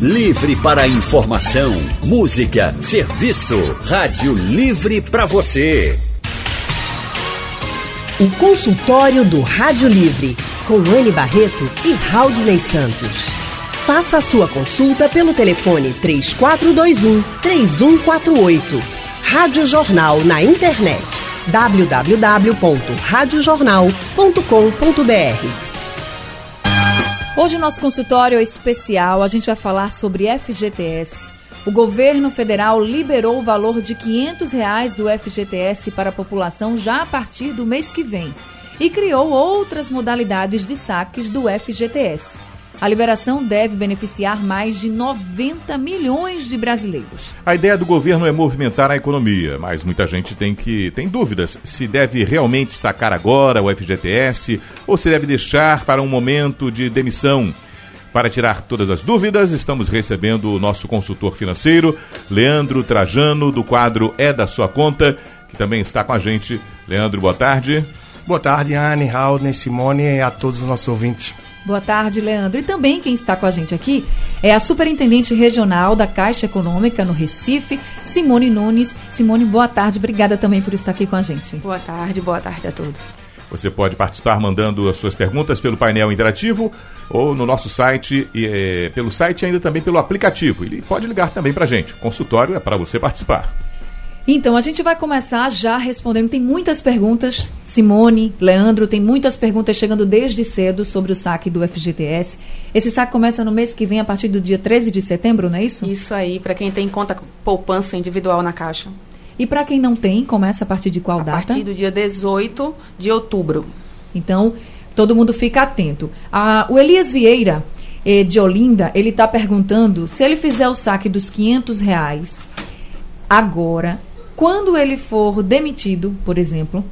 Livre para informação, música, serviço. Rádio Livre para você. O consultório do Rádio Livre, com Anne Barreto e Raudney Santos. Faça a sua consulta pelo telefone 3421 3148. Rádio Jornal na internet www.radiojornal.com.br Hoje, nosso consultório é especial, a gente vai falar sobre FGTS. O governo federal liberou o valor de 500 reais do FGTS para a população já a partir do mês que vem e criou outras modalidades de saques do FGTS. A liberação deve beneficiar mais de 90 milhões de brasileiros. A ideia do governo é movimentar a economia, mas muita gente tem que tem dúvidas se deve realmente sacar agora o FGTS ou se deve deixar para um momento de demissão. Para tirar todas as dúvidas, estamos recebendo o nosso consultor financeiro, Leandro Trajano, do quadro É da Sua Conta, que também está com a gente. Leandro, boa tarde. Boa tarde, Anne, Raul, Simone e a todos os nossos ouvintes. Boa tarde, Leandro. E também quem está com a gente aqui é a Superintendente Regional da Caixa Econômica no Recife, Simone Nunes. Simone, boa tarde. Obrigada também por estar aqui com a gente. Boa tarde, boa tarde a todos. Você pode participar mandando as suas perguntas pelo painel interativo ou no nosso site, e, é, pelo site e ainda também pelo aplicativo. E pode ligar também para a gente. O consultório é para você participar. Então, a gente vai começar já respondendo. Tem muitas perguntas, Simone, Leandro, tem muitas perguntas chegando desde cedo sobre o saque do FGTS. Esse saque começa no mês que vem, a partir do dia 13 de setembro, não é isso? Isso aí, para quem tem conta poupança individual na Caixa. E para quem não tem, começa a partir de qual a data? A partir do dia 18 de outubro. Então, todo mundo fica atento. Ah, o Elias Vieira, eh, de Olinda, ele está perguntando se ele fizer o saque dos 500 reais agora quando ele for demitido, por exemplo,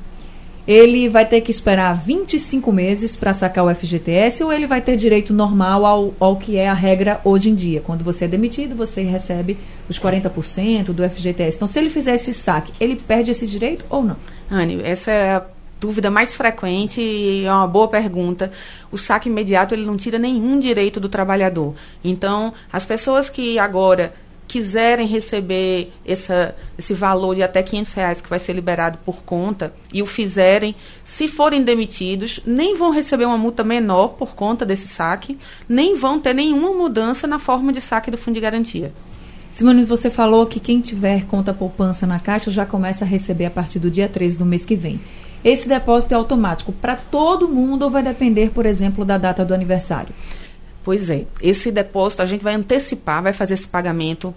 ele vai ter que esperar 25 meses para sacar o FGTS ou ele vai ter direito normal ao, ao que é a regra hoje em dia? Quando você é demitido, você recebe os 40% do FGTS. Então, se ele fizer esse saque, ele perde esse direito ou não? Anne, essa é a dúvida mais frequente e é uma boa pergunta. O saque imediato ele não tira nenhum direito do trabalhador. Então, as pessoas que agora quiserem receber essa, esse valor de até 500 reais que vai ser liberado por conta e o fizerem, se forem demitidos, nem vão receber uma multa menor por conta desse saque, nem vão ter nenhuma mudança na forma de saque do fundo de garantia. Simone, você falou que quem tiver conta poupança na Caixa já começa a receber a partir do dia 13 do mês que vem. Esse depósito é automático para todo mundo ou vai depender, por exemplo, da data do aniversário? Pois é. Esse depósito a gente vai antecipar, vai fazer esse pagamento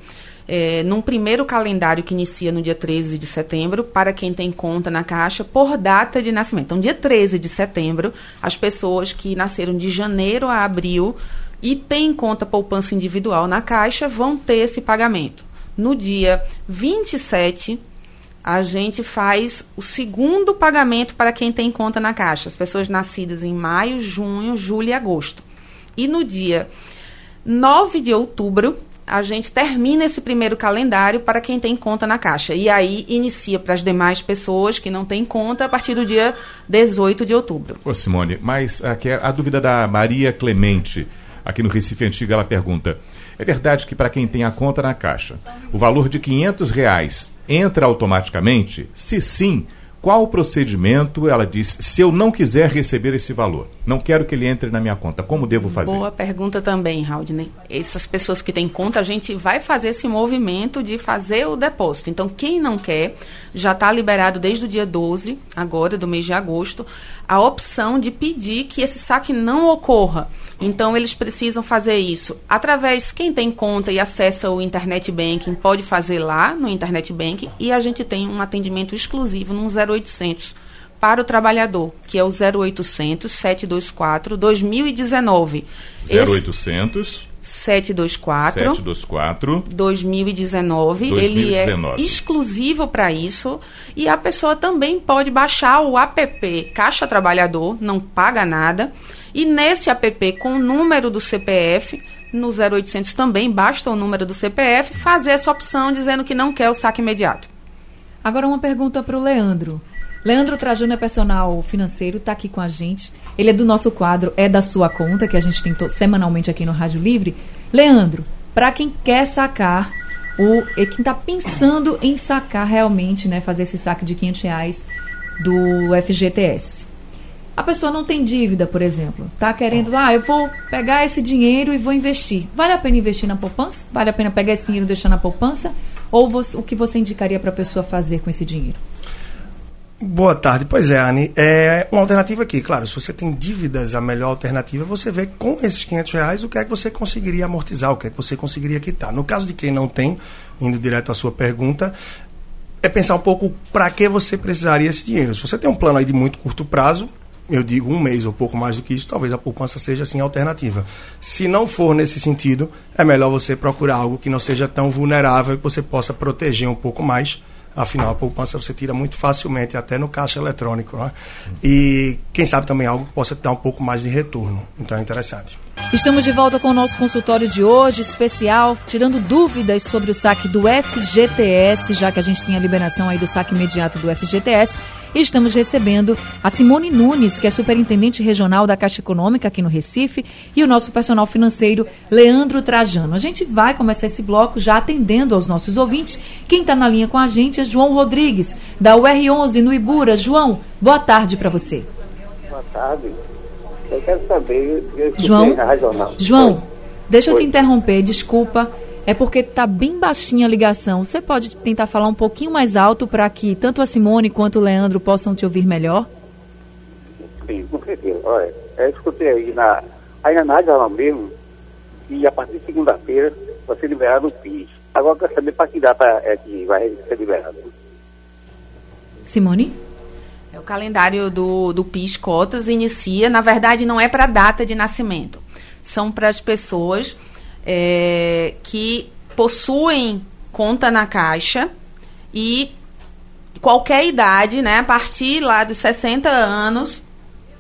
é, num primeiro calendário que inicia no dia 13 de setembro, para quem tem conta na Caixa, por data de nascimento. Então, dia 13 de setembro, as pessoas que nasceram de janeiro a abril e têm conta poupança individual na Caixa vão ter esse pagamento. No dia 27, a gente faz o segundo pagamento para quem tem conta na Caixa. As pessoas nascidas em maio, junho, julho e agosto. E no dia 9 de outubro, a gente termina esse primeiro calendário para quem tem conta na Caixa. E aí inicia para as demais pessoas que não têm conta a partir do dia 18 de outubro. Ô Simone, mas aqui a dúvida da Maria Clemente, aqui no Recife Antigo, ela pergunta: é verdade que para quem tem a conta na Caixa, o valor de 500 reais entra automaticamente? Se sim, qual o procedimento? Ela diz: se eu não quiser receber esse valor, não quero que ele entre na minha conta, como devo fazer? Boa pergunta também, Raudney. Essas pessoas que têm conta, a gente vai fazer esse movimento de fazer o depósito. Então, quem não quer, já está liberado desde o dia 12, agora, do mês de agosto, a opção de pedir que esse saque não ocorra. Então, eles precisam fazer isso através, quem tem conta e acessa o Internet Banking, pode fazer lá no Internet Banking e a gente tem um atendimento exclusivo no 0800 para o trabalhador, que é o 0800 724 2019. 0800 724 724 2019. 2019. Ele é exclusivo para isso e a pessoa também pode baixar o app Caixa Trabalhador, não paga nada e nesse app, com o número do CPF, no 0800 também basta o número do CPF, fazer essa opção dizendo que não quer o saque imediato. Agora uma pergunta para o Leandro. Leandro Trajano é personal financeiro, está aqui com a gente. Ele é do nosso quadro É da Sua Conta, que a gente tem semanalmente aqui no Rádio Livre. Leandro, para quem quer sacar o quem está pensando em sacar realmente, né, fazer esse saque de 500 reais do FGTS. A pessoa não tem dívida, por exemplo. Está querendo, ah, eu vou pegar esse dinheiro e vou investir. Vale a pena investir na poupança? Vale a pena pegar esse dinheiro e deixar na poupança? Ou você, o que você indicaria para a pessoa fazer com esse dinheiro? Boa tarde. Pois é, Anne. É uma alternativa aqui. Claro, se você tem dívidas, a melhor alternativa é você ver com esses 500 reais o que é que você conseguiria amortizar, o que é que você conseguiria quitar. No caso de quem não tem, indo direto à sua pergunta, é pensar um pouco para que você precisaria esse dinheiro. Se você tem um plano aí de muito curto prazo, eu digo um mês ou pouco mais do que isso, talvez a poupança seja assim alternativa. Se não for nesse sentido, é melhor você procurar algo que não seja tão vulnerável que você possa proteger um pouco mais Afinal, a poupança você tira muito facilmente, até no caixa eletrônico. Né? E quem sabe também algo que possa dar um pouco mais de retorno. Então é interessante. Estamos de volta com o nosso consultório de hoje, especial, tirando dúvidas sobre o saque do FGTS, já que a gente tem a liberação aí do saque imediato do FGTS. E estamos recebendo a Simone Nunes, que é superintendente regional da Caixa Econômica aqui no Recife, e o nosso personal financeiro, Leandro Trajano. A gente vai começar esse bloco já atendendo aos nossos ouvintes. Quem está na linha com a gente é João Rodrigues, da UR11 no Ibura. João, boa tarde para você. Boa tarde. Eu quero saber. Eu João, João, deixa eu te interromper, desculpa é porque está bem baixinha a ligação. Você pode tentar falar um pouquinho mais alto para que tanto a Simone quanto o Leandro possam te ouvir melhor? Sim, com certeza. Olha, eu escutei aí na, aí na Nádia mesmo e a partir de segunda-feira vai ser liberado o PIS. Agora eu quero saber para que data é que vai ser liberado. Simone? É, o calendário do, do PIS Cotas inicia, na verdade, não é para a data de nascimento. São para as pessoas é, que possuem conta na Caixa e qualquer idade, né, a partir lá dos 60 anos,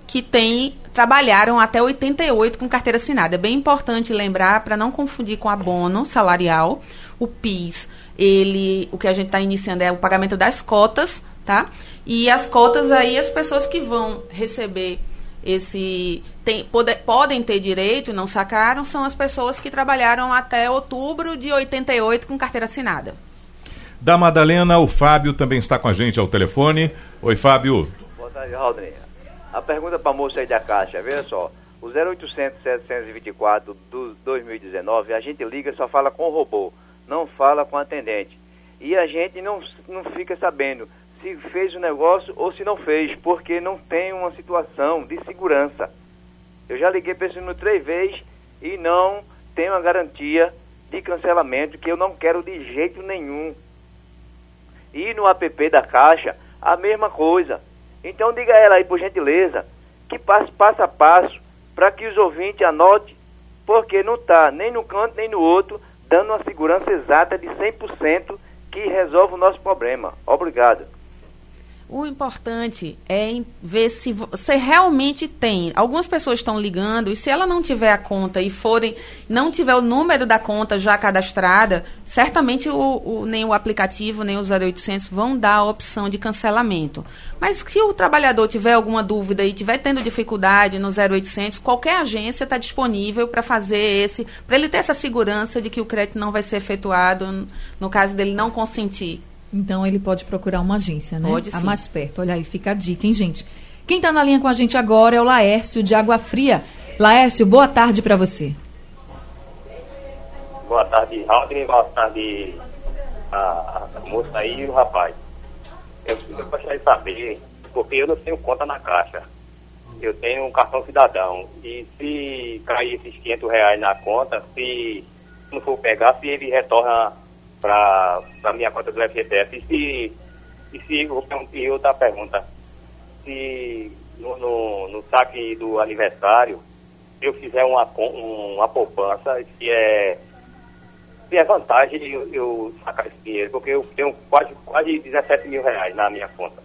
que tem trabalharam até 88 com carteira assinada. É bem importante lembrar para não confundir com abono salarial. O PIS, ele, o que a gente está iniciando é o pagamento das cotas, tá? E as cotas aí as pessoas que vão receber esse tem, pode, podem ter direito e não sacaram são as pessoas que trabalharam até outubro de 88 com carteira assinada. Da Madalena, o Fábio também está com a gente ao telefone. Oi, Fábio. Boa tarde, Raulney. A pergunta para a moça aí da Caixa, veja só. O 0800 724 do 2019, a gente liga só fala com o robô, não fala com o atendente. E a gente não, não fica sabendo se fez o negócio ou se não fez, porque não tem uma situação de segurança. Eu já liguei número três vezes e não tem uma garantia de cancelamento que eu não quero de jeito nenhum. E no app da Caixa, a mesma coisa. Então diga a ela aí, por gentileza, que passe passo a passo para que os ouvintes anotem, porque não está nem no canto nem no outro dando uma segurança exata de 100% que resolve o nosso problema. Obrigado. O importante é ver se você realmente tem. Algumas pessoas estão ligando e se ela não tiver a conta e forem, não tiver o número da conta já cadastrada, certamente o, o, nem o aplicativo nem o 0800 vão dar a opção de cancelamento. Mas se o trabalhador tiver alguma dúvida e tiver tendo dificuldade no 0800, qualquer agência está disponível para fazer esse, para ele ter essa segurança de que o crédito não vai ser efetuado no caso dele não consentir. Então ele pode procurar uma agência, né? Pode sim. A mais perto. Olha aí, fica a dica, hein, gente? Quem está na linha com a gente agora é o Laércio de Água Fria. Laércio, boa tarde para você. Boa tarde, Aldrin. Boa tarde, a, a moça aí e o rapaz. Eu, eu gostaria de saber, porque eu não tenho conta na caixa. Eu tenho um cartão cidadão. E se cair esses 500 reais na conta, se não for pegar, se ele retorna para a minha conta do FGTS. E se, e se e outra pergunta, se no, no, no, saque do aniversário eu fizer uma, uma poupança, se é, se é vantagem eu, eu sacar esse dinheiro, porque eu tenho quase, quase 17 mil reais na minha conta.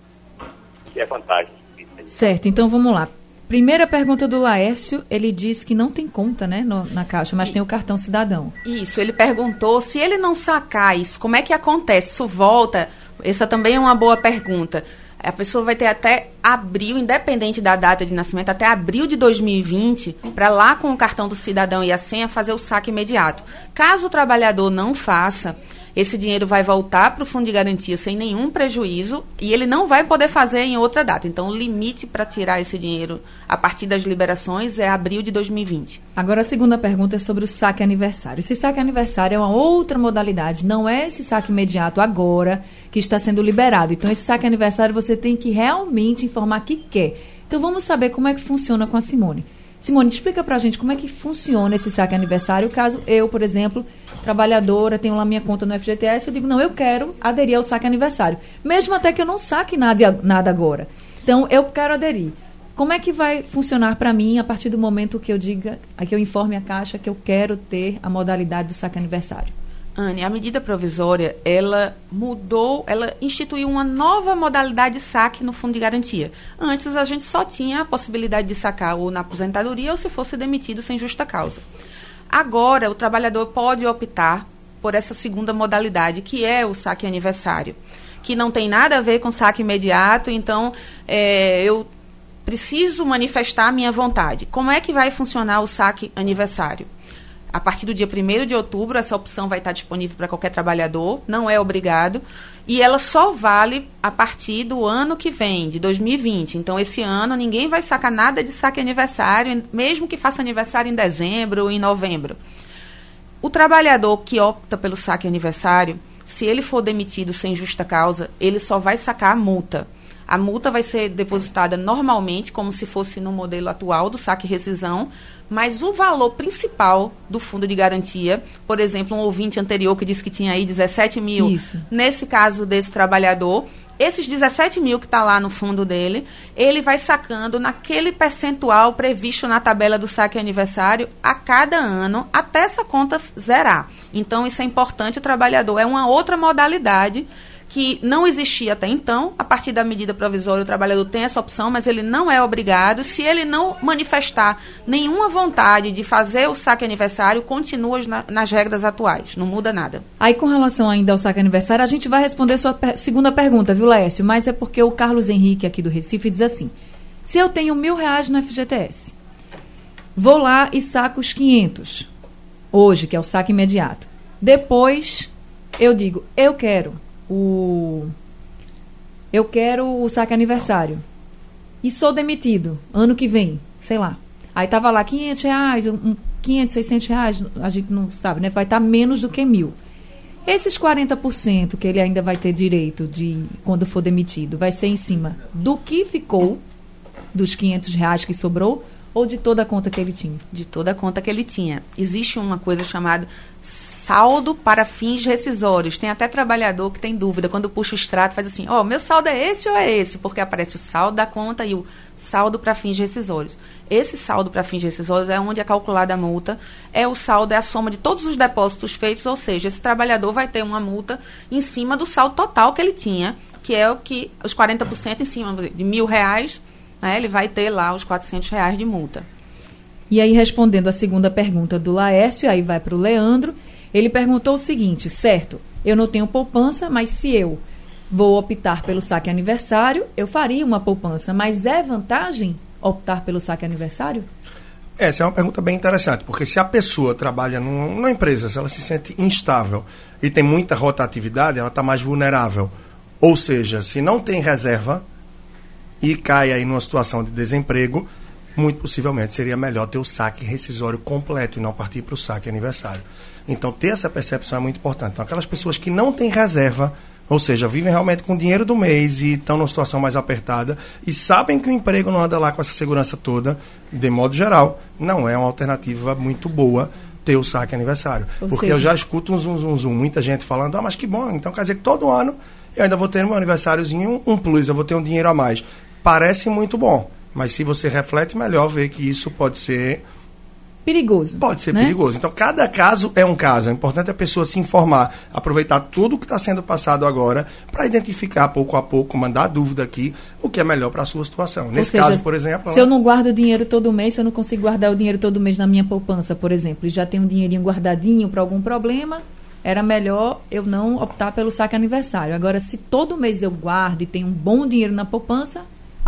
Se é vantagem. Certo, então vamos lá. Primeira pergunta do Laércio, ele diz que não tem conta, né, no, na caixa, mas tem o cartão cidadão. Isso, ele perguntou se ele não sacar isso, como é que acontece? Isso volta? Essa também é uma boa pergunta. A pessoa vai ter até abril, independente da data de nascimento, até abril de 2020, para lá com o cartão do cidadão e a senha fazer o saque imediato. Caso o trabalhador não faça, esse dinheiro vai voltar para o fundo de garantia sem nenhum prejuízo e ele não vai poder fazer em outra data. Então, o limite para tirar esse dinheiro a partir das liberações é abril de 2020. Agora, a segunda pergunta é sobre o saque aniversário. Esse saque aniversário é uma outra modalidade, não é esse saque imediato agora que está sendo liberado. Então, esse saque aniversário você tem que realmente informar que quer. Então, vamos saber como é que funciona com a Simone. Simone, explica pra gente como é que funciona esse saque aniversário, caso eu, por exemplo, trabalhadora, tenho lá minha conta no FGTS, eu digo, não, eu quero aderir ao saque aniversário. Mesmo até que eu não saque nada, nada agora. Então, eu quero aderir. Como é que vai funcionar para mim a partir do momento que eu diga, que eu informe a Caixa que eu quero ter a modalidade do saque aniversário? Anne, a medida provisória, ela mudou, ela instituiu uma nova modalidade de saque no fundo de garantia. Antes a gente só tinha a possibilidade de sacar ou na aposentadoria ou se fosse demitido sem justa causa. Agora o trabalhador pode optar por essa segunda modalidade, que é o saque aniversário, que não tem nada a ver com saque imediato, então é, eu preciso manifestar a minha vontade. Como é que vai funcionar o saque aniversário? A partir do dia 1 de outubro, essa opção vai estar disponível para qualquer trabalhador, não é obrigado. E ela só vale a partir do ano que vem, de 2020. Então, esse ano, ninguém vai sacar nada de saque aniversário, mesmo que faça aniversário em dezembro ou em novembro. O trabalhador que opta pelo saque aniversário, se ele for demitido sem justa causa, ele só vai sacar a multa. A multa vai ser depositada normalmente, como se fosse no modelo atual do saque rescisão, mas o valor principal do fundo de garantia, por exemplo, um ouvinte anterior que disse que tinha aí 17 mil, Isso. nesse caso desse trabalhador, esses 17 mil que está lá no fundo dele, ele vai sacando naquele percentual previsto na tabela do saque aniversário a cada ano, até essa conta zerar. Então, isso é importante, o trabalhador é uma outra modalidade que não existia até então. A partir da medida provisória, o trabalhador tem essa opção, mas ele não é obrigado. Se ele não manifestar nenhuma vontade de fazer o saque aniversário, continua na, nas regras atuais. Não muda nada. Aí, com relação ainda ao saque aniversário, a gente vai responder sua per segunda pergunta, viu, Lécio? Mas é porque o Carlos Henrique, aqui do Recife, diz assim: se eu tenho mil reais no FGTS, vou lá e saco os 500, hoje, que é o saque imediato. Depois, eu digo, eu quero o eu quero o saque aniversário e sou demitido ano que vem, sei lá. Aí tava lá 500 reais, um, 500, 600 reais, a gente não sabe, né? Vai estar tá menos do que mil. Esses 40% que ele ainda vai ter direito de quando for demitido, vai ser em cima do que ficou, dos 500 reais que sobrou, ou de toda a conta que ele tinha? De toda a conta que ele tinha. Existe uma coisa chamada saldo para fins rescisórios. Tem até trabalhador que tem dúvida. Quando puxa o extrato, faz assim: Ó, oh, meu saldo é esse ou é esse? Porque aparece o saldo da conta e o saldo para fins rescisórios. Esse saldo para fins rescisórios é onde é calculada a multa. É o saldo, é a soma de todos os depósitos feitos, ou seja, esse trabalhador vai ter uma multa em cima do saldo total que ele tinha, que é o que os 40% em cima de mil reais né, ele vai ter lá os 400 reais de multa. E aí, respondendo a segunda pergunta do Laércio, aí vai para o Leandro, ele perguntou o seguinte, certo, eu não tenho poupança, mas se eu vou optar pelo saque aniversário, eu faria uma poupança, mas é vantagem optar pelo saque aniversário? Essa é uma pergunta bem interessante, porque se a pessoa trabalha numa empresa, se ela se sente instável e tem muita rotatividade, ela está mais vulnerável. Ou seja, se não tem reserva, e cai aí numa situação de desemprego, muito possivelmente seria melhor ter o saque rescisório completo e não partir para o saque aniversário. Então, ter essa percepção é muito importante. Então, aquelas pessoas que não têm reserva, ou seja, vivem realmente com o dinheiro do mês e estão numa situação mais apertada e sabem que o emprego não anda lá com essa segurança toda, de modo geral, não é uma alternativa muito boa ter o saque aniversário. Ou Porque seja... eu já escuto um zum, zum, zum, muita gente falando, ah, mas que bom, então quer dizer que todo ano eu ainda vou ter meu aniversáriozinho um plus, eu vou ter um dinheiro a mais parece muito bom, mas se você reflete melhor, vê que isso pode ser perigoso. Pode ser né? perigoso. Então, cada caso é um caso. É importante a pessoa se informar, aproveitar tudo que está sendo passado agora para identificar pouco a pouco, mandar dúvida aqui, o que é melhor para a sua situação. Ou Nesse seja, caso, por exemplo. Se eu não guardo dinheiro todo mês, se eu não consigo guardar o dinheiro todo mês na minha poupança, por exemplo, e já tenho um dinheirinho guardadinho para algum problema, era melhor eu não optar pelo saque aniversário. Agora, se todo mês eu guardo e tenho um bom dinheiro na poupança,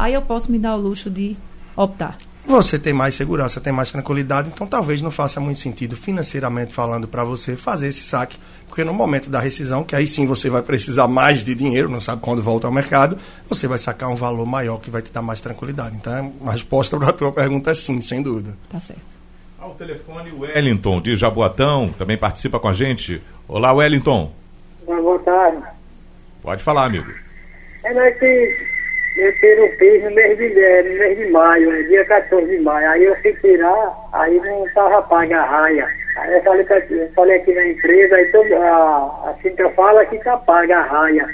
aí eu posso me dar o luxo de optar. Você tem mais segurança, tem mais tranquilidade, então talvez não faça muito sentido financeiramente falando para você fazer esse saque, porque no momento da rescisão, que aí sim você vai precisar mais de dinheiro, não sabe quando volta ao mercado, você vai sacar um valor maior que vai te dar mais tranquilidade. Então a resposta para a tua pergunta é sim, sem dúvida. Tá certo. Ao telefone, o Wellington de Jaboatão também participa com a gente. Olá, Wellington. Boa tarde. Pode falar, amigo. É nós que eu o PIS no mês de, é, no mês de maio, é dia 14 de maio. Aí eu fui tirar, aí não estava paga a raia. Aí eu falei, eu falei aqui na empresa, aí todo, a, assim que eu falo aqui tá paga a raia.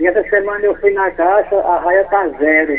E essa semana eu fui na caixa, a raia tá zero.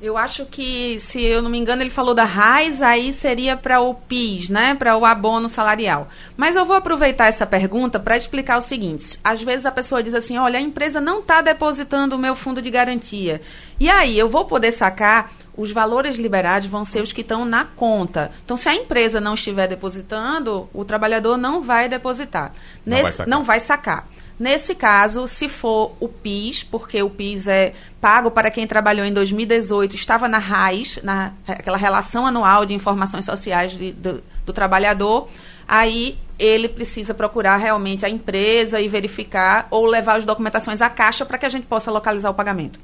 Eu acho que, se eu não me engano, ele falou da RAIS, aí seria para o PIS, né? Para o abono salarial. Mas eu vou aproveitar essa pergunta para explicar o seguinte: às vezes a pessoa diz assim, olha, a empresa não está depositando o meu fundo de garantia. E aí, eu vou poder sacar. Os valores liberados vão ser os que estão na conta. Então, se a empresa não estiver depositando, o trabalhador não vai depositar. Não vai Nesse- sacar. não vai sacar. Nesse caso, se for o PIS, porque o PIS é pago para quem trabalhou em 2018, estava na RAIS, na, aquela relação anual de informações sociais de- do, do trabalhador, aí ele precisa procurar realmente a empresa e verificar ou levar as documentações à caixa para que a gente possa localizar o pagamento.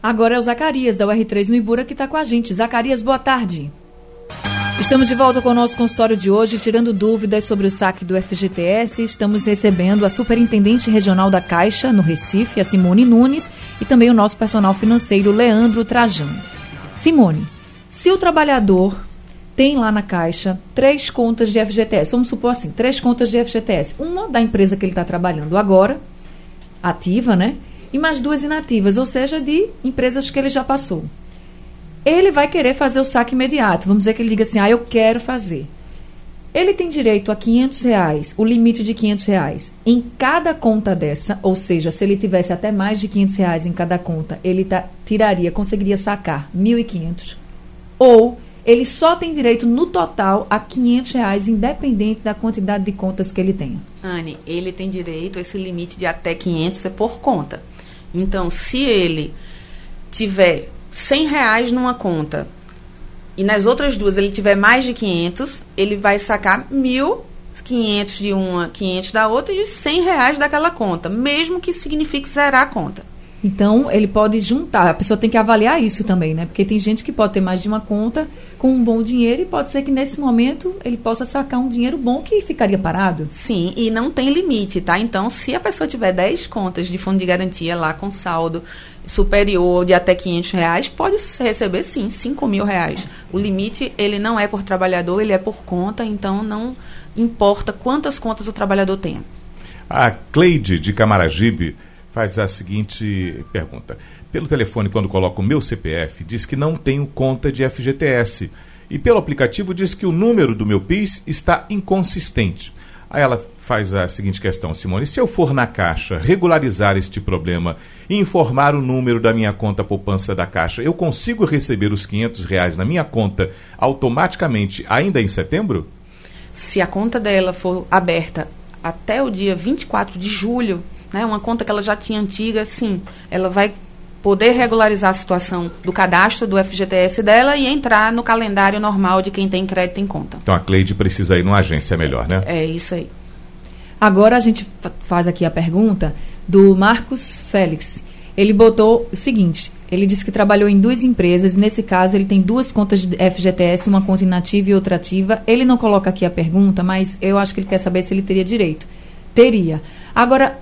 Agora é o Zacarias, da UR3 no Ibura, que está com a gente. Zacarias, boa tarde. Estamos de volta com o nosso consultório de hoje, tirando dúvidas sobre o saque do FGTS. Estamos recebendo a Superintendente Regional da Caixa, no Recife, a Simone Nunes, e também o nosso personal financeiro, Leandro Trajano. Simone, se o trabalhador tem lá na Caixa três contas de FGTS, vamos supor assim, três contas de FGTS, uma da empresa que ele está trabalhando agora, ativa, né? E mais duas inativas, ou seja, de empresas que ele já passou. Ele vai querer fazer o saque imediato. Vamos dizer que ele diga assim, ah, eu quero fazer. Ele tem direito a 500 reais, o limite de 500 reais, em cada conta dessa, ou seja, se ele tivesse até mais de 500 reais em cada conta, ele ta- tiraria, conseguiria sacar 1.500. Ou ele só tem direito no total a 500 reais, independente da quantidade de contas que ele tenha. Anne, ele tem direito, esse limite de até 500 é por conta. Então, se ele tiver 100 reais numa conta e nas outras duas ele tiver mais de 500, ele vai sacar 1.500 de uma, 500 da outra e os 100 reais daquela conta, mesmo que signifique zerar a conta. Então, ele pode juntar. A pessoa tem que avaliar isso também, né? Porque tem gente que pode ter mais de uma conta com um bom dinheiro e pode ser que nesse momento ele possa sacar um dinheiro bom que ficaria parado. Sim, e não tem limite, tá? Então, se a pessoa tiver 10 contas de fundo de garantia lá com saldo superior de até 500 reais, pode receber sim 5 mil reais. O limite, ele não é por trabalhador, ele é por conta, então não importa quantas contas o trabalhador tenha. A Cleide de Camaragibe faz a seguinte pergunta. Pelo telefone, quando coloco o meu CPF, diz que não tenho conta de FGTS. E pelo aplicativo diz que o número do meu PIS está inconsistente. Aí ela faz a seguinte questão, Simone. Se eu for na Caixa regularizar este problema e informar o número da minha conta poupança da Caixa, eu consigo receber os 500 reais na minha conta automaticamente ainda em setembro? Se a conta dela for aberta até o dia 24 de julho, né, uma conta que ela já tinha antiga, sim, ela vai poder regularizar a situação do cadastro do FGTS dela e entrar no calendário normal de quem tem crédito em conta. Então a Cleide precisa ir numa agência melhor, né? É isso aí. Agora a gente fa- faz aqui a pergunta do Marcos Félix. Ele botou o seguinte: ele disse que trabalhou em duas empresas, nesse caso ele tem duas contas de FGTS, uma conta inativa e outra ativa. Ele não coloca aqui a pergunta, mas eu acho que ele quer saber se ele teria direito. Teria. Agora,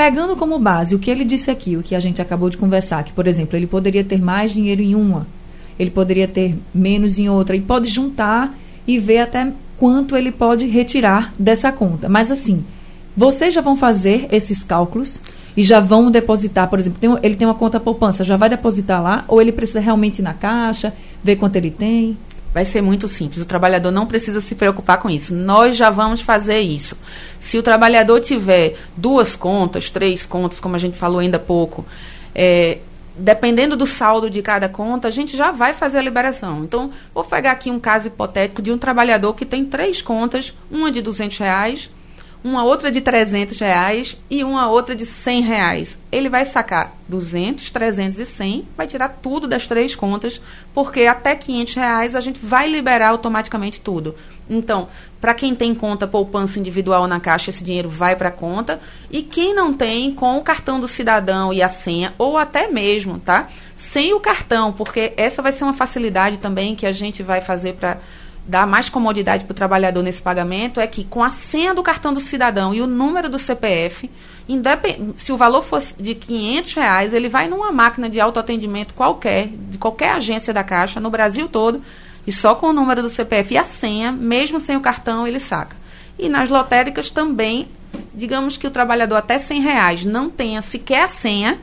pegando como base o que ele disse aqui, o que a gente acabou de conversar, que, por exemplo, ele poderia ter mais dinheiro em uma, ele poderia ter menos em outra, e pode juntar e ver até quanto ele pode retirar dessa conta. Mas assim, vocês já vão fazer esses cálculos e já vão depositar, por exemplo, tem ele tem uma conta poupança, já vai depositar lá, ou ele precisa realmente ir na caixa, ver quanto ele tem? Vai ser muito simples. O trabalhador não precisa se preocupar com isso. Nós já vamos fazer isso. Se o trabalhador tiver duas contas, três contas, como a gente falou ainda há pouco, é, dependendo do saldo de cada conta, a gente já vai fazer a liberação. Então, vou pegar aqui um caso hipotético de um trabalhador que tem três contas, uma de 200 reais, uma outra de 300 reais e uma outra de 100 reais. Ele vai sacar 200, 300 e 100, vai tirar tudo das três contas, porque até 500 reais a gente vai liberar automaticamente tudo. Então, para quem tem conta poupança individual na caixa, esse dinheiro vai para a conta. E quem não tem, com o cartão do cidadão e a senha, ou até mesmo, tá? Sem o cartão, porque essa vai ser uma facilidade também que a gente vai fazer para dar mais comodidade para o trabalhador nesse pagamento, é que com a senha do cartão do cidadão e o número do CPF, se o valor fosse de 500 reais, ele vai numa máquina de autoatendimento qualquer, de qualquer agência da Caixa, no Brasil todo, e só com o número do CPF e a senha, mesmo sem o cartão, ele saca. E nas lotéricas também, digamos que o trabalhador até 100 reais não tenha sequer a senha,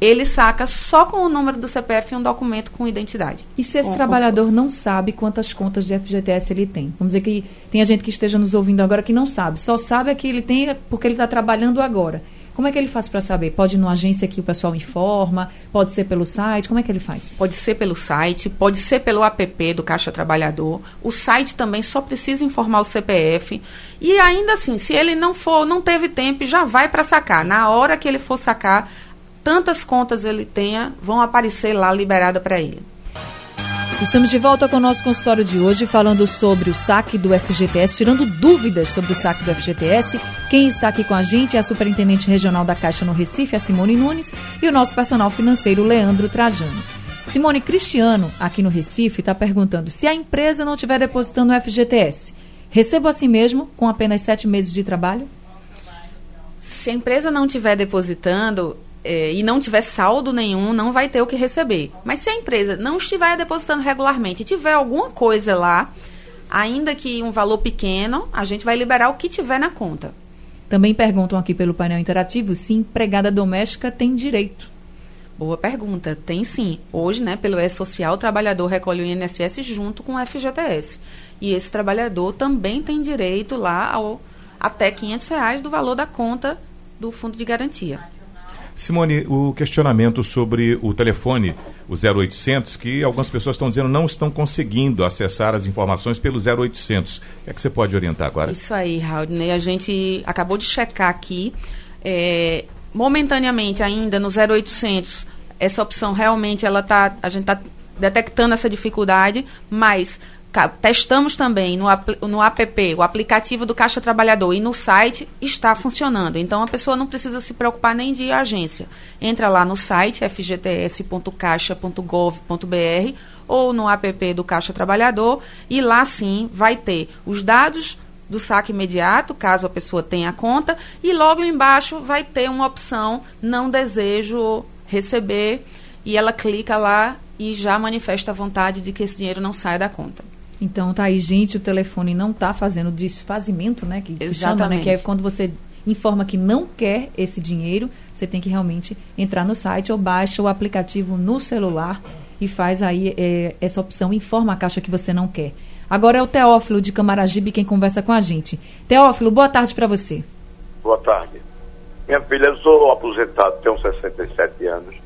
ele saca só com o número do CPF um documento com identidade. E se esse com, trabalhador com... não sabe quantas contas de FGTS ele tem? Vamos dizer que tem a gente que esteja nos ouvindo agora que não sabe, só sabe que ele tem porque ele está trabalhando agora. Como é que ele faz para saber? Pode ir numa agência que o pessoal informa? Pode ser pelo site? Como é que ele faz? Pode ser pelo site, pode ser pelo app do Caixa Trabalhador. O site também só precisa informar o CPF. E ainda assim, se ele não for, não teve tempo, já vai para sacar. Na hora que ele for sacar, tantas contas ele tenha, vão aparecer lá liberada para ele. Estamos de volta com o nosso consultório de hoje, falando sobre o saque do FGTS, tirando dúvidas sobre o saque do FGTS. Quem está aqui com a gente é a Superintendente Regional da Caixa no Recife, a Simone Nunes, e o nosso personal financeiro, Leandro Trajano. Simone Cristiano, aqui no Recife, está perguntando se a empresa não estiver depositando o FGTS, recebo assim mesmo, com apenas sete meses de trabalho? Se a empresa não estiver depositando, é, e não tiver saldo nenhum, não vai ter o que receber. Mas se a empresa não estiver depositando regularmente e tiver alguma coisa lá, ainda que um valor pequeno, a gente vai liberar o que tiver na conta. Também perguntam aqui pelo painel interativo se empregada doméstica tem direito. Boa pergunta. Tem sim. Hoje, né, pelo E-Social, o trabalhador recolhe o INSS junto com o FGTS. E esse trabalhador também tem direito lá ao até 500 reais do valor da conta do fundo de garantia. Simone, o questionamento sobre o telefone, o 0800, que algumas pessoas estão dizendo não estão conseguindo acessar as informações pelo 0800. O que é que você pode orientar agora? Isso aí, Raudney. A gente acabou de checar aqui. É, momentaneamente ainda no 0800, essa opção realmente ela tá, a gente está detectando essa dificuldade, mas testamos também no, no app, o aplicativo do Caixa Trabalhador e no site está funcionando. Então a pessoa não precisa se preocupar nem de ir à agência. Entra lá no site fgts.caixa.gov.br ou no app do Caixa Trabalhador e lá sim vai ter os dados do saque imediato, caso a pessoa tenha conta, e logo embaixo vai ter uma opção não desejo receber e ela clica lá e já manifesta a vontade de que esse dinheiro não saia da conta. Então tá aí, gente, o telefone não está fazendo desfazimento, né? Que, que chama, né? Que é quando você informa que não quer esse dinheiro, você tem que realmente entrar no site ou baixa o aplicativo no celular e faz aí é, essa opção, informa a caixa que você não quer. Agora é o Teófilo de Camaragibe quem conversa com a gente. Teófilo, boa tarde para você. Boa tarde. Minha filha, eu sou aposentado, tenho 67 anos.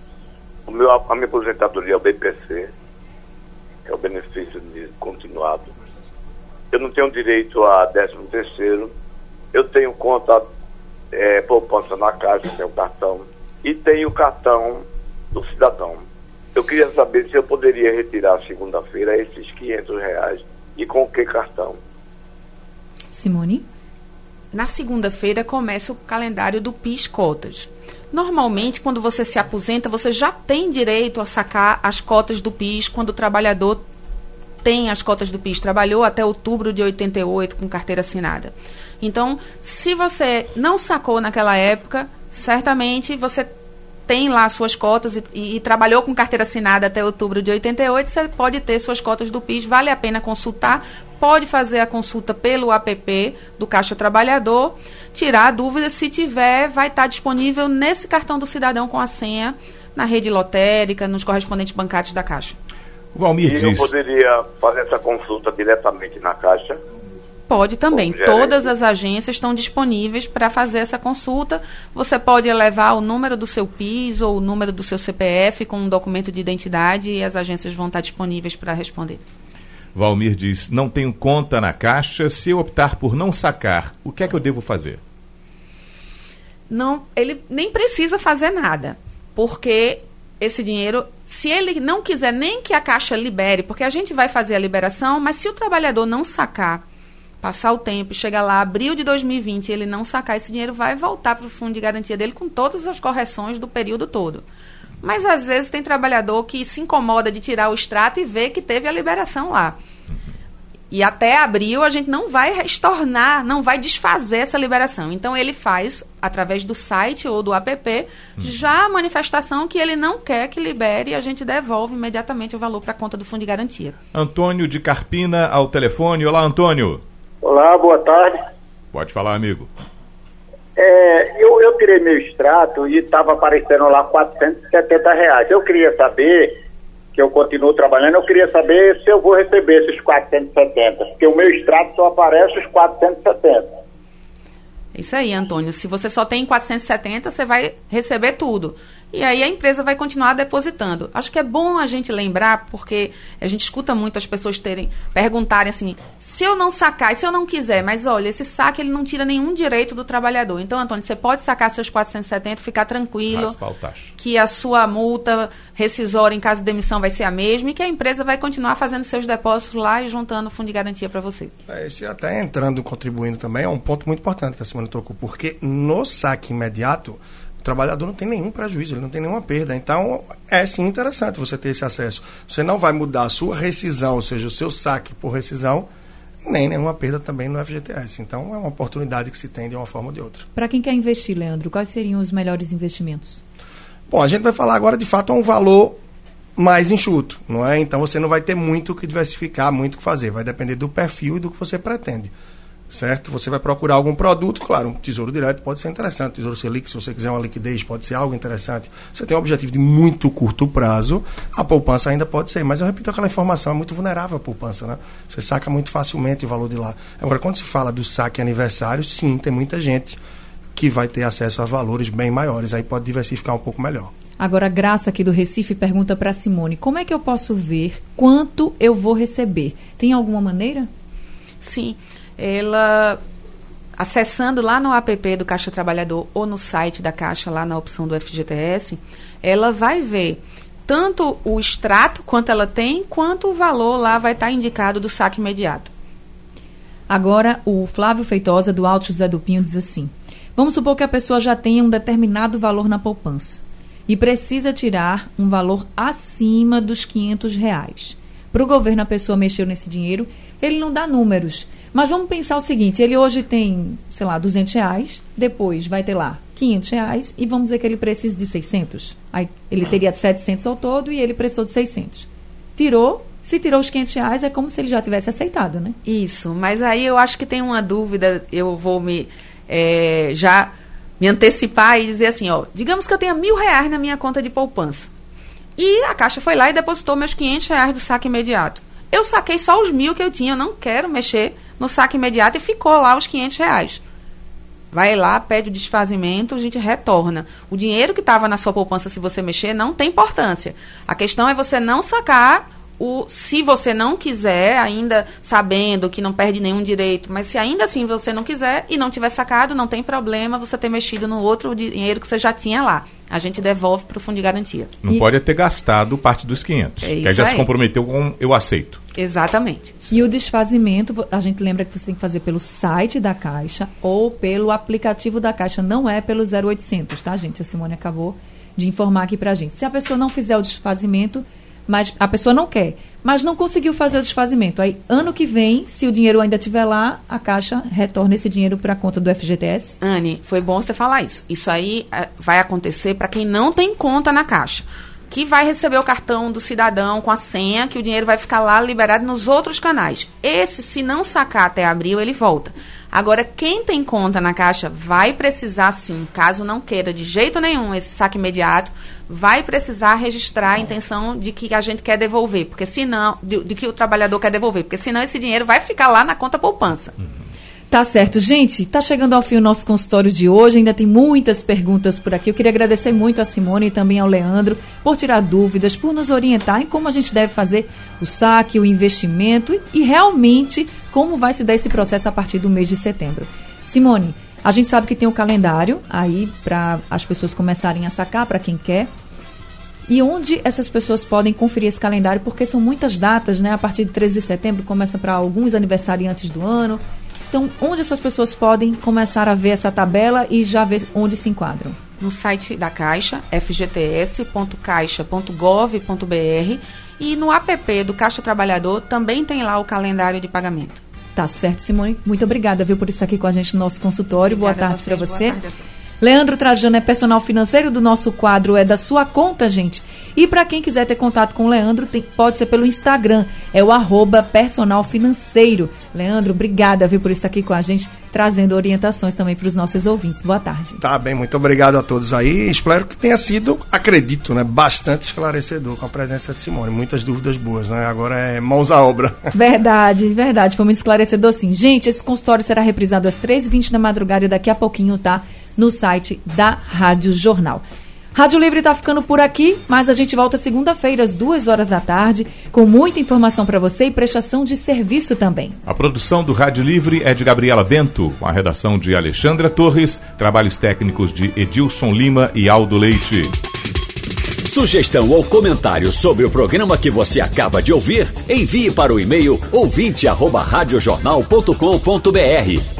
O meu, a minha aposentadoria é o BPC é o benefício de continuado. Eu não tenho direito a 13 terceiro, eu tenho conta é, poupança na caixa, tenho cartão, e tenho o cartão do cidadão. Eu queria saber se eu poderia retirar segunda-feira esses 500 reais e com que cartão. Simone? Na segunda-feira começa o calendário do PIS Cotas. Normalmente, quando você se aposenta, você já tem direito a sacar as cotas do PIS quando o trabalhador tem as cotas do PIS, trabalhou até outubro de 88 com carteira assinada. Então, se você não sacou naquela época, certamente você tem lá suas cotas e, e, e, trabalhou com carteira assinada até outubro de 88, você pode ter suas cotas do PIS, vale a pena consultar, pode fazer a consulta pelo app do Caixa Trabalhador, tirar dúvidas, se tiver, vai estar disponível nesse cartão do cidadão com a senha, na rede lotérica, nos correspondentes bancários da Caixa. O Valmir e diz... eu poderia fazer essa consulta diretamente na Caixa? Pode também. Todas as agências estão disponíveis para fazer essa consulta. Você pode levar o número do seu PIS ou o número do seu CPF com um documento de identidade e as agências vão estar disponíveis para responder. Valmir diz: Não tenho conta na caixa. Se eu optar por não sacar, o que é que eu devo fazer? Não, ele nem precisa fazer nada, porque esse dinheiro, se ele não quiser nem que a caixa libere, porque a gente vai fazer a liberação, mas se o trabalhador não sacar, passar o tempo, chegar lá, abril de 2020, e ele não sacar esse dinheiro, vai voltar para o fundo de garantia dele com todas as correções do período todo. Mas às vezes tem trabalhador que se incomoda de tirar o extrato e ver que teve a liberação lá. E até abril a gente não vai estornar, não vai desfazer essa liberação. Então ele faz, através do site ou do app, já a manifestação que ele não quer que libere e a gente devolve imediatamente o valor para a conta do fundo de garantia. Antônio de Carpina ao telefone. Olá, Antônio. Olá, boa tarde. Pode falar, amigo. É, eu, eu tirei meu extrato e estava aparecendo lá 470 reais. Eu queria saber, que eu continuo trabalhando, eu queria saber se eu vou receber esses 470, porque o meu extrato só aparece os 470. Isso aí, Antônio. Se você só tem 470, você vai receber tudo. E aí a empresa vai continuar depositando. Acho que é bom a gente lembrar, porque a gente escuta muito as pessoas terem perguntarem assim: se eu não sacar, se eu não quiser, mas olha, esse saque ele não tira nenhum direito do trabalhador. Então, Antônio, você pode sacar seus 470, ficar tranquilo que a sua multa rescisória em caso de demissão vai ser a mesma e que a empresa vai continuar fazendo seus depósitos lá e juntando o fundo de garantia para você. É, Esse até entrando, contribuindo também, é um ponto muito importante que a Simone tocou, porque no saque imediato, o trabalhador não tem nenhum prejuízo, ele não tem nenhuma perda. Então, é sim interessante você ter esse acesso. Você não vai mudar a sua rescisão, ou seja, o seu saque por rescisão, nem nenhuma perda também no FGTS. Então, é uma oportunidade que se tem de uma forma ou de outra. Para quem quer investir, Leandro, quais seriam os melhores investimentos? Bom, a gente vai falar agora de fato a um valor mais enxuto, não é? Então você não vai ter muito o que diversificar, muito o que fazer. Vai depender do perfil e do que você pretende. Certo? Você vai procurar algum produto, claro, um tesouro direto pode ser interessante, tesouro Selic, se você quiser uma liquidez, pode ser algo interessante. Você tem um objetivo de muito curto prazo, a poupança ainda pode ser, mas eu repito aquela informação, é muito vulnerável a poupança, né? Você saca muito facilmente o valor de lá. Agora, quando se fala do saque aniversário, sim, tem muita gente que vai ter acesso a valores bem maiores, aí pode diversificar um pouco melhor. Agora, a Graça aqui do Recife pergunta para Simone: como é que eu posso ver quanto eu vou receber? Tem alguma maneira? Sim, ela acessando lá no app do Caixa Trabalhador ou no site da Caixa, lá na opção do FGTS, ela vai ver tanto o extrato quanto ela tem, quanto o valor lá vai estar indicado do saque imediato. Agora, o Flávio Feitosa, do Alto José do Pinho, diz assim: Vamos supor que a pessoa já tenha um determinado valor na poupança e precisa tirar um valor acima dos 500 reais. Para o governo, a pessoa mexeu nesse dinheiro, ele não dá números. Mas vamos pensar o seguinte: ele hoje tem, sei lá, 200 reais, depois vai ter lá 500 reais e vamos dizer que ele precisa de 600. Aí ele teria 700 ao todo e ele precisou de 600. Tirou, se tirou os 500 reais, é como se ele já tivesse aceitado, né? Isso, mas aí eu acho que tem uma dúvida, eu vou me é, já me antecipar e dizer assim, ó, digamos que eu tenha mil reais na minha conta de poupança. E a Caixa foi lá e depositou meus 500 reais do saque imediato. Eu saquei só os mil que eu tinha, eu não quero mexer no saque imediato e ficou lá os 500 reais. Vai lá, pede o desfazimento, a gente retorna. O dinheiro que estava na sua poupança, se você mexer, não tem importância. A questão é você não sacar o, se você não quiser, ainda sabendo que não perde nenhum direito, mas se ainda assim você não quiser e não tiver sacado, não tem problema você ter mexido no outro dinheiro que você já tinha lá. A gente devolve para o fundo de garantia. Não E- pode ter gastado parte dos 500. É que aí já se aí. comprometeu com eu aceito. Exatamente. E o desfazimento, a gente lembra que você tem que fazer pelo site da Caixa ou pelo aplicativo da Caixa, não é pelo 0800, tá, gente? A Simone acabou de informar aqui pra gente. Se a pessoa não fizer o desfazimento, mas a pessoa não quer, mas não conseguiu fazer o desfazimento, aí ano que vem, se o dinheiro ainda estiver lá, a Caixa retorna esse dinheiro para a conta do FGTS. Anne, foi bom você falar isso. Isso aí eh, vai acontecer para quem não tem conta na Caixa. Que vai receber o cartão do cidadão com a senha, que o dinheiro vai ficar lá liberado nos outros canais. Esse, se não sacar até abril, ele volta. Agora, quem tem conta na Caixa vai precisar, sim, caso não queira de jeito nenhum esse saque imediato, vai precisar registrar a intenção de que a gente quer devolver, porque senão, de, de que o trabalhador quer devolver, porque senão esse dinheiro vai ficar lá na conta poupança. Tá certo, gente. Tá chegando ao fim o nosso consultório de hoje. Ainda tem muitas perguntas por aqui. Eu queria agradecer muito a Simone e também ao Leandro por tirar dúvidas, por nos orientar em como a gente deve fazer o saque, o investimento e, realmente como vai se dar esse processo a partir do mês de setembro. Simone, a gente sabe que tem o um calendário aí para as pessoas começarem a sacar para quem quer. E onde essas pessoas podem conferir esse calendário? Porque são muitas datas, né? A partir de 13 de setembro começa para alguns aniversariantes do ano. Então, onde essas pessoas podem começar a ver essa tabela e já ver onde se enquadram? No site da Caixa, fgts.caixa.gov.br e no app do Caixa Trabalhador também tem lá o calendário de pagamento. Tá certo, Simone. Muito obrigada, viu, por estar aqui com a gente no nosso consultório. Obrigada boa tarde para você. Leandro Trajano é personal financeiro do nosso quadro É da Sua Conta, gente. E para quem quiser ter contato com o Leandro, tem, pode ser pelo Instagram, é o arroba personal financeiro. Leandro, obrigada viu, por estar aqui com a gente, trazendo orientações também para os nossos ouvintes. Boa tarde. Tá bem, muito obrigado a todos aí. Espero que tenha sido, acredito, né, bastante esclarecedor com a presença de Simone. Muitas dúvidas boas, né? Agora é mãos à obra. Verdade, verdade. Foi muito esclarecedor, sim. Gente, esse consultório será reprisado às 3h20 da madrugada e daqui a pouquinho, tá? No site da Rádio Jornal. Rádio Livre está ficando por aqui, mas a gente volta segunda-feira às duas horas da tarde com muita informação para você e prestação de serviço também. A produção do Rádio Livre é de Gabriela Bento, com a redação de Alexandra Torres, trabalhos técnicos de Edilson Lima e Aldo Leite. Sugestão ou comentário sobre o programa que você acaba de ouvir, envie para o e-mail ouvinte@radiojornal.com.br